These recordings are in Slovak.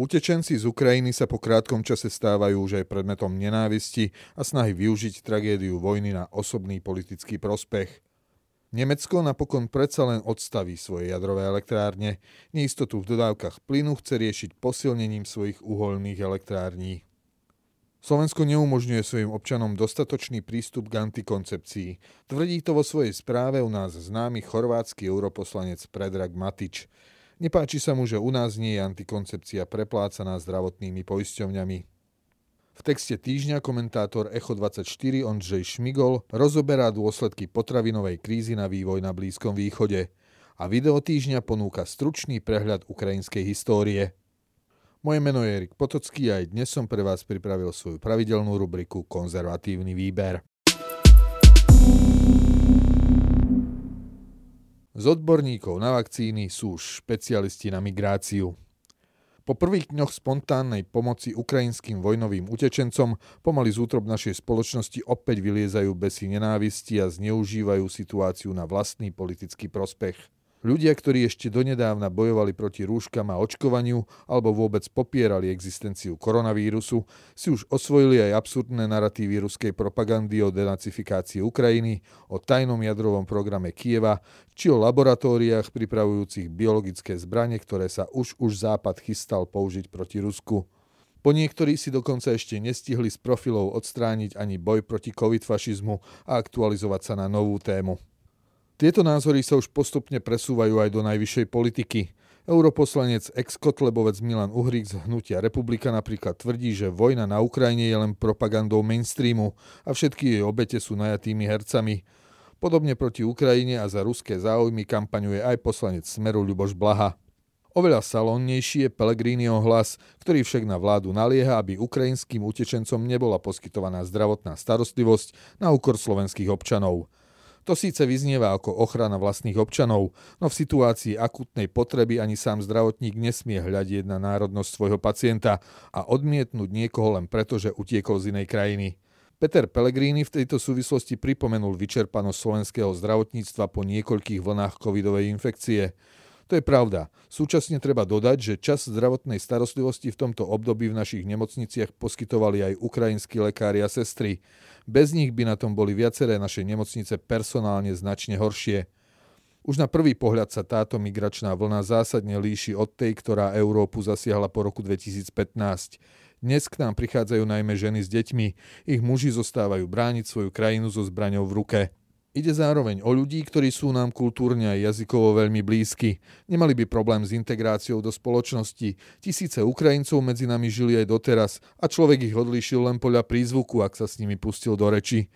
Utečenci z Ukrajiny sa po krátkom čase stávajú už aj predmetom nenávisti a snahy využiť tragédiu vojny na osobný politický prospech. Nemecko napokon predsa len odstaví svoje jadrové elektrárne. Neistotu v dodávkach plynu chce riešiť posilnením svojich uholných elektrární. Slovensko neumožňuje svojim občanom dostatočný prístup k antikoncepcii. Tvrdí to vo svojej správe u nás známy chorvátsky europoslanec Predrag Matič. Nepáči sa mu, že u nás nie je antikoncepcia preplácaná zdravotnými poisťovňami. V texte týždňa komentátor Echo24 Ondřej Šmigol rozoberá dôsledky potravinovej krízy na vývoj na Blízkom východe a video týždňa ponúka stručný prehľad ukrajinskej histórie. Moje meno je Erik Potocký a aj dnes som pre vás pripravil svoju pravidelnú rubriku Konzervatívny výber. Z odborníkov na vakcíny sú špecialisti na migráciu. Po prvých dňoch spontánnej pomoci ukrajinským vojnovým utečencom pomaly z útrob našej spoločnosti opäť vyliezajú besy nenávisti a zneužívajú situáciu na vlastný politický prospech. Ľudia, ktorí ešte donedávna bojovali proti rúškam a očkovaniu alebo vôbec popierali existenciu koronavírusu, si už osvojili aj absurdné narratívy ruskej propagandy o denacifikácii Ukrajiny, o tajnom jadrovom programe Kieva či o laboratóriách pripravujúcich biologické zbranie, ktoré sa už už Západ chystal použiť proti Rusku. Po niektorí si dokonca ešte nestihli z profilov odstrániť ani boj proti covid-fašizmu a aktualizovať sa na novú tému. Tieto názory sa už postupne presúvajú aj do najvyššej politiky. Europoslanec ex-kotlebovec Milan Uhrík z Hnutia Republika napríklad tvrdí, že vojna na Ukrajine je len propagandou mainstreamu a všetky jej obete sú najatými hercami. Podobne proti Ukrajine a za ruské záujmy kampaňuje aj poslanec Smeru Ľuboš Blaha. Oveľa salónnejší je Pellegriniho hlas, ktorý však na vládu nalieha, aby ukrajinským utečencom nebola poskytovaná zdravotná starostlivosť na úkor slovenských občanov. To síce vyznieva ako ochrana vlastných občanov, no v situácii akutnej potreby ani sám zdravotník nesmie hľadieť na národnosť svojho pacienta a odmietnúť niekoho len preto, že utiekol z inej krajiny. Peter Pellegrini v tejto súvislosti pripomenul vyčerpanosť slovenského zdravotníctva po niekoľkých vlnách covidovej infekcie. To je pravda. Súčasne treba dodať, že čas zdravotnej starostlivosti v tomto období v našich nemocniciach poskytovali aj ukrajinskí lekári a sestry. Bez nich by na tom boli viaceré naše nemocnice personálne značne horšie. Už na prvý pohľad sa táto migračná vlna zásadne líši od tej, ktorá Európu zasiahla po roku 2015. Dnes k nám prichádzajú najmä ženy s deťmi, ich muži zostávajú brániť svoju krajinu so zbraňou v ruke. Ide zároveň o ľudí, ktorí sú nám kultúrne a jazykovo veľmi blízky. Nemali by problém s integráciou do spoločnosti. Tisíce Ukrajincov medzi nami žili aj doteraz a človek ich odlíšil len podľa prízvuku, ak sa s nimi pustil do reči.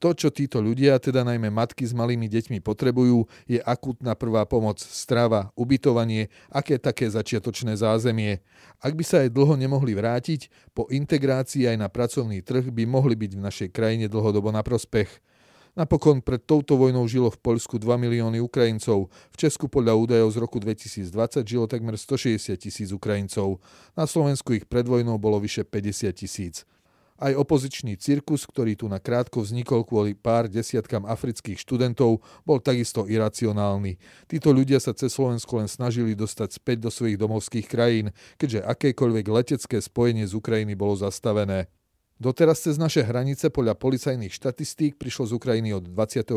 To, čo títo ľudia, teda najmä matky s malými deťmi potrebujú, je akútna prvá pomoc, strava, ubytovanie, aké také začiatočné zázemie. Ak by sa aj dlho nemohli vrátiť, po integrácii aj na pracovný trh by mohli byť v našej krajine dlhodobo na prospech. Napokon pred touto vojnou žilo v Poľsku 2 milióny Ukrajincov, v Česku podľa údajov z roku 2020 žilo takmer 160 tisíc Ukrajincov, na Slovensku ich pred vojnou bolo vyše 50 tisíc. Aj opozičný cirkus, ktorý tu na krátko vznikol kvôli pár desiatkam afrických študentov, bol takisto iracionálny. Títo ľudia sa cez Slovensko len snažili dostať späť do svojich domovských krajín, keďže akékoľvek letecké spojenie z Ukrajiny bolo zastavené. Doteraz cez naše hranice podľa policajných štatistík prišlo z Ukrajiny od 24.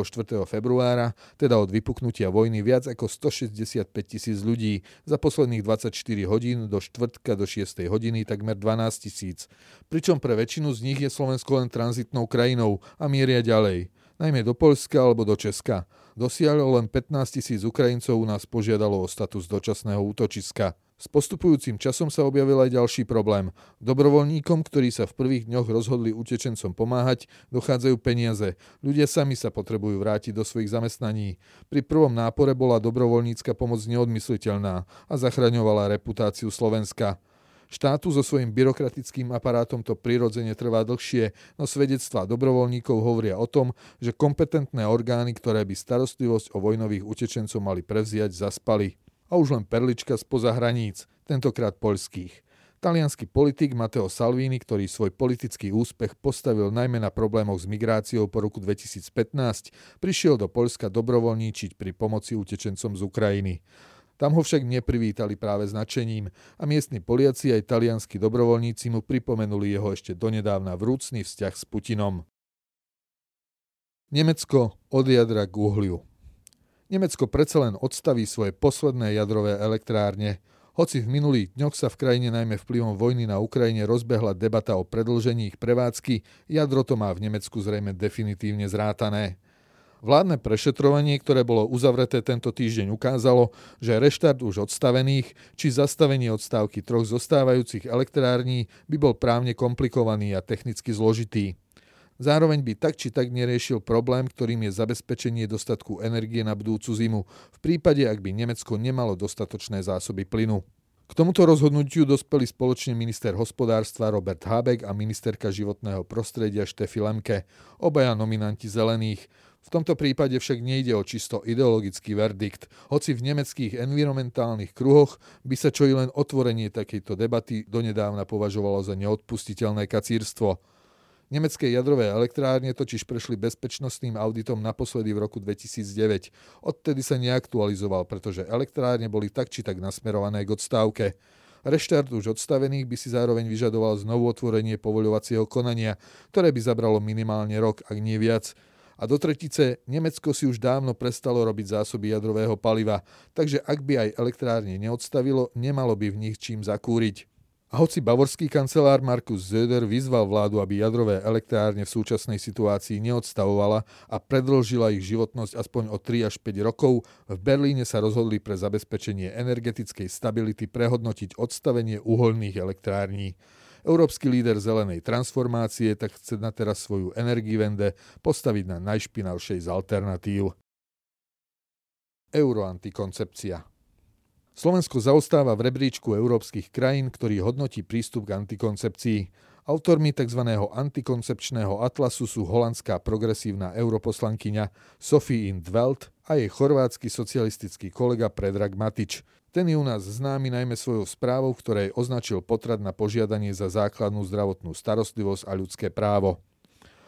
februára, teda od vypuknutia vojny, viac ako 165 tisíc ľudí. Za posledných 24 hodín do štvrtka do 6. hodiny takmer 12 tisíc. Pričom pre väčšinu z nich je Slovensko len tranzitnou krajinou a mieria ďalej najmä do Polska alebo do Česka. Dosiaľ len 15 tisíc Ukrajincov u nás požiadalo o status dočasného útočiska. S postupujúcim časom sa objavil aj ďalší problém. Dobrovoľníkom, ktorí sa v prvých dňoch rozhodli utečencom pomáhať, dochádzajú peniaze. Ľudia sami sa potrebujú vrátiť do svojich zamestnaní. Pri prvom nápore bola dobrovoľnícka pomoc neodmysliteľná a zachraňovala reputáciu Slovenska. Štátu so svojím byrokratickým aparátom to prirodzene trvá dlhšie, no svedectvá dobrovoľníkov hovoria o tom, že kompetentné orgány, ktoré by starostlivosť o vojnových utečencov mali prevziať, zaspali a už len perlička spoza hraníc, tentokrát poľských. Talianský politik Matteo Salvini, ktorý svoj politický úspech postavil najmä na problémoch s migráciou po roku 2015, prišiel do Poľska dobrovoľníčiť pri pomoci utečencom z Ukrajiny. Tam ho však neprivítali práve značením a miestni Poliaci aj talianskí dobrovoľníci mu pripomenuli jeho ešte donedávna vrúcný vzťah s Putinom. Nemecko od jadra k uhliu. Nemecko predsa len odstaví svoje posledné jadrové elektrárne, hoci v minulých dňoch sa v krajine najmä vplyvom vojny na Ukrajine rozbehla debata o predlžení ich prevádzky, jadro to má v Nemecku zrejme definitívne zrátané. Vládne prešetrovanie, ktoré bolo uzavreté tento týždeň, ukázalo, že reštart už odstavených či zastavenie odstávky troch zostávajúcich elektrární by bol právne komplikovaný a technicky zložitý. Zároveň by tak či tak neriešil problém, ktorým je zabezpečenie dostatku energie na budúcu zimu, v prípade, ak by Nemecko nemalo dostatočné zásoby plynu. K tomuto rozhodnutiu dospeli spoločne minister hospodárstva Robert Habeck a ministerka životného prostredia Štefi Lemke, obaja nominanti zelených. V tomto prípade však nejde o čisto ideologický verdikt, hoci v nemeckých environmentálnych kruhoch by sa čo i len otvorenie takejto debaty donedávna považovalo za neodpustiteľné kacírstvo. Nemecké jadrové elektrárne totiž prešli bezpečnostným auditom naposledy v roku 2009. Odtedy sa neaktualizoval, pretože elektrárne boli tak či tak nasmerované k odstávke. Reštart už odstavených by si zároveň vyžadoval znovu otvorenie povoľovacieho konania, ktoré by zabralo minimálne rok, ak nie viac. A do tretice, Nemecko si už dávno prestalo robiť zásoby jadrového paliva, takže ak by aj elektrárne neodstavilo, nemalo by v nich čím zakúriť. Hoci bavorský kancelár Markus Söder vyzval vládu, aby jadrové elektrárne v súčasnej situácii neodstavovala a predlžila ich životnosť aspoň o 3 až 5 rokov, v Berlíne sa rozhodli pre zabezpečenie energetickej stability prehodnotiť odstavenie uholných elektrární. Európsky líder zelenej transformácie tak chce na teraz svoju energivende postaviť na najšpinavšej z alternatív. Euroantikoncepcia Slovensko zaostáva v rebríčku európskych krajín, ktorý hodnotí prístup k antikoncepcii. Autormi tzv. antikoncepčného atlasu sú holandská progresívna europoslankyňa Sophie Indveld a jej chorvátsky socialistický kolega Predrag Matič. Ten je u nás známy najmä svojou správou, ktorej označil potrat na požiadanie za základnú zdravotnú starostlivosť a ľudské právo.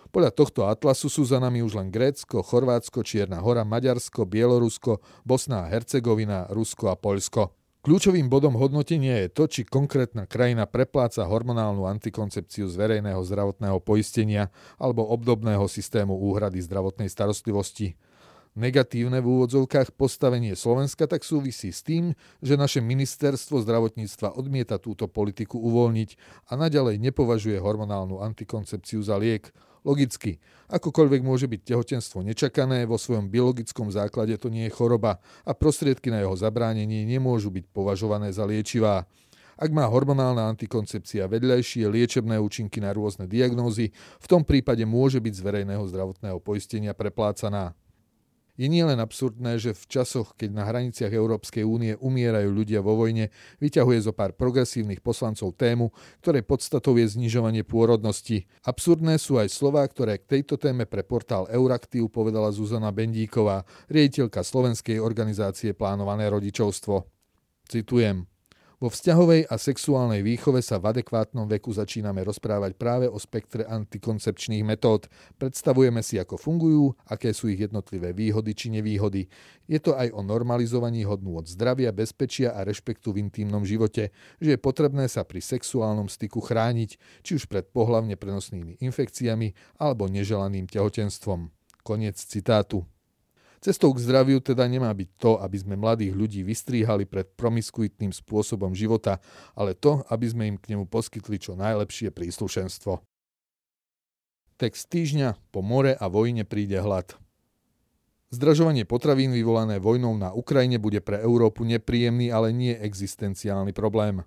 Podľa tohto atlasu sú za nami už len Grécko, Chorvátsko, Čierna hora, Maďarsko, Bielorusko, Bosna a Hercegovina, Rusko a Poľsko. Kľúčovým bodom hodnotenia je to, či konkrétna krajina prepláca hormonálnu antikoncepciu z verejného zdravotného poistenia alebo obdobného systému úhrady zdravotnej starostlivosti. Negatívne v úvodzovkách postavenie Slovenska tak súvisí s tým, že naše ministerstvo zdravotníctva odmieta túto politiku uvoľniť a naďalej nepovažuje hormonálnu antikoncepciu za liek, Logicky, akokoľvek môže byť tehotenstvo nečakané, vo svojom biologickom základe to nie je choroba a prostriedky na jeho zabránenie nemôžu byť považované za liečivá. Ak má hormonálna antikoncepcia vedľajšie liečebné účinky na rôzne diagnózy, v tom prípade môže byť z verejného zdravotného poistenia preplácaná. Je nielen absurdné, že v časoch, keď na hraniciach Európskej únie umierajú ľudia vo vojne, vyťahuje zo pár progresívnych poslancov tému, ktorej podstatou je znižovanie pôrodnosti. Absurdné sú aj slová, ktoré k tejto téme pre portál Euraktiv povedala Zuzana Bendíková, riaditeľka slovenskej organizácie Plánované rodičovstvo. Citujem. Vo vzťahovej a sexuálnej výchove sa v adekvátnom veku začíname rozprávať práve o spektre antikoncepčných metód. Predstavujeme si, ako fungujú, aké sú ich jednotlivé výhody či nevýhody. Je to aj o normalizovaní hodnú od zdravia, bezpečia a rešpektu v intímnom živote, že je potrebné sa pri sexuálnom styku chrániť, či už pred pohlavne prenosnými infekciami alebo neželaným tehotenstvom. Koniec citátu. Cestou k zdraviu teda nemá byť to, aby sme mladých ľudí vystríhali pred promiskuitným spôsobom života, ale to, aby sme im k nemu poskytli čo najlepšie príslušenstvo. Text týždňa po more a vojne príde hlad. Zdražovanie potravín vyvolané vojnou na Ukrajine bude pre Európu nepríjemný, ale nie existenciálny problém.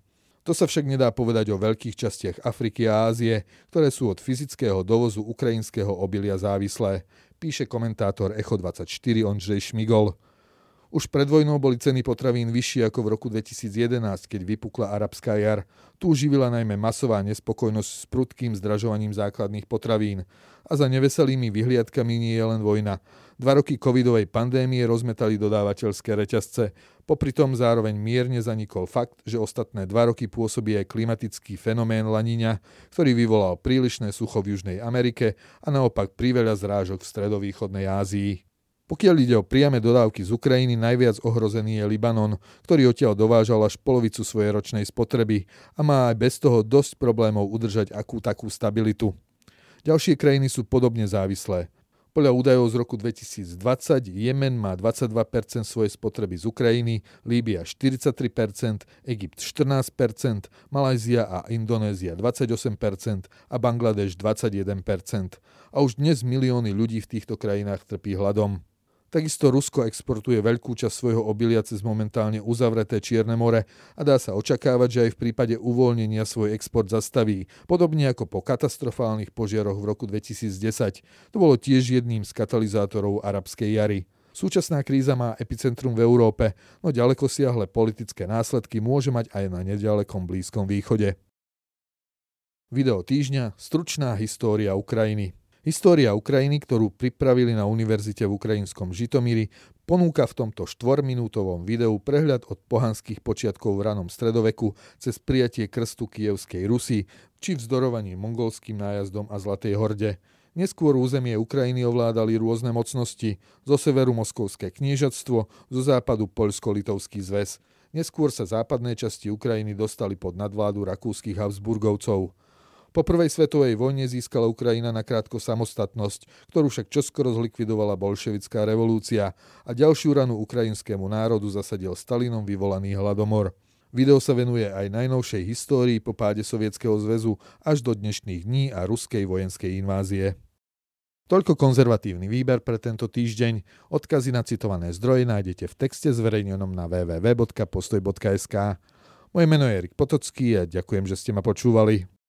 To sa však nedá povedať o veľkých častiach Afriky a Ázie, ktoré sú od fyzického dovozu ukrajinského obilia závislé píše komentátor Echo24 Ondřej Šmigol. Už pred vojnou boli ceny potravín vyššie ako v roku 2011, keď vypukla arabská jar. Tu živila najmä masová nespokojnosť s prudkým zdražovaním základných potravín. A za neveselými vyhliadkami nie je len vojna. Dva roky covidovej pandémie rozmetali dodávateľské reťazce. Popri tom zároveň mierne zanikol fakt, že ostatné dva roky pôsobí aj klimatický fenomén laniňa, ktorý vyvolal prílišné sucho v Južnej Amerike a naopak priveľa zrážok v stredovýchodnej Ázii. Pokiaľ ide o priame dodávky z Ukrajiny, najviac ohrozený je Libanon, ktorý odtiaľ dovážal až polovicu svojej ročnej spotreby a má aj bez toho dosť problémov udržať akú takú stabilitu. Ďalšie krajiny sú podobne závislé. Podľa údajov z roku 2020 Jemen má 22% svojej spotreby z Ukrajiny, Líbia 43%, Egypt 14%, Malajzia a Indonézia 28% a Bangladeš 21%. A už dnes milióny ľudí v týchto krajinách trpí hladom. Takisto Rusko exportuje veľkú časť svojho obilia cez momentálne uzavreté Čierne more a dá sa očakávať, že aj v prípade uvoľnenia svoj export zastaví, podobne ako po katastrofálnych požiaroch v roku 2010. To bolo tiež jedným z katalizátorov arabskej jary. Súčasná kríza má epicentrum v Európe, no ďaleko siahle politické následky môže mať aj na nedalekom Blízkom východe. Video týždňa Stručná história Ukrajiny História Ukrajiny, ktorú pripravili na univerzite v ukrajinskom Žitomíri, ponúka v tomto štvorminútovom videu prehľad od pohanských počiatkov v ranom stredoveku cez prijatie krstu Kievskej Rusy, či vzdorovaním mongolským nájazdom a Zlatej horde. Neskôr územie Ukrajiny ovládali rôzne mocnosti, zo severu Moskovské kniežatstvo, zo západu Poľsko-Litovský zväz. Neskôr sa západné časti Ukrajiny dostali pod nadvládu rakúskych Habsburgovcov. Po prvej svetovej vojne získala Ukrajina na krátko samostatnosť, ktorú však čoskoro zlikvidovala bolševická revolúcia a ďalšiu ranu ukrajinskému národu zasadil Stalinom vyvolaný hladomor. Video sa venuje aj najnovšej histórii po páde Sovietskeho zväzu až do dnešných dní a ruskej vojenskej invázie. Toľko konzervatívny výber pre tento týždeň. Odkazy na citované zdroje nájdete v texte zverejnenom na www.postoj.sk. Moje meno je Erik Potocký a ďakujem, že ste ma počúvali.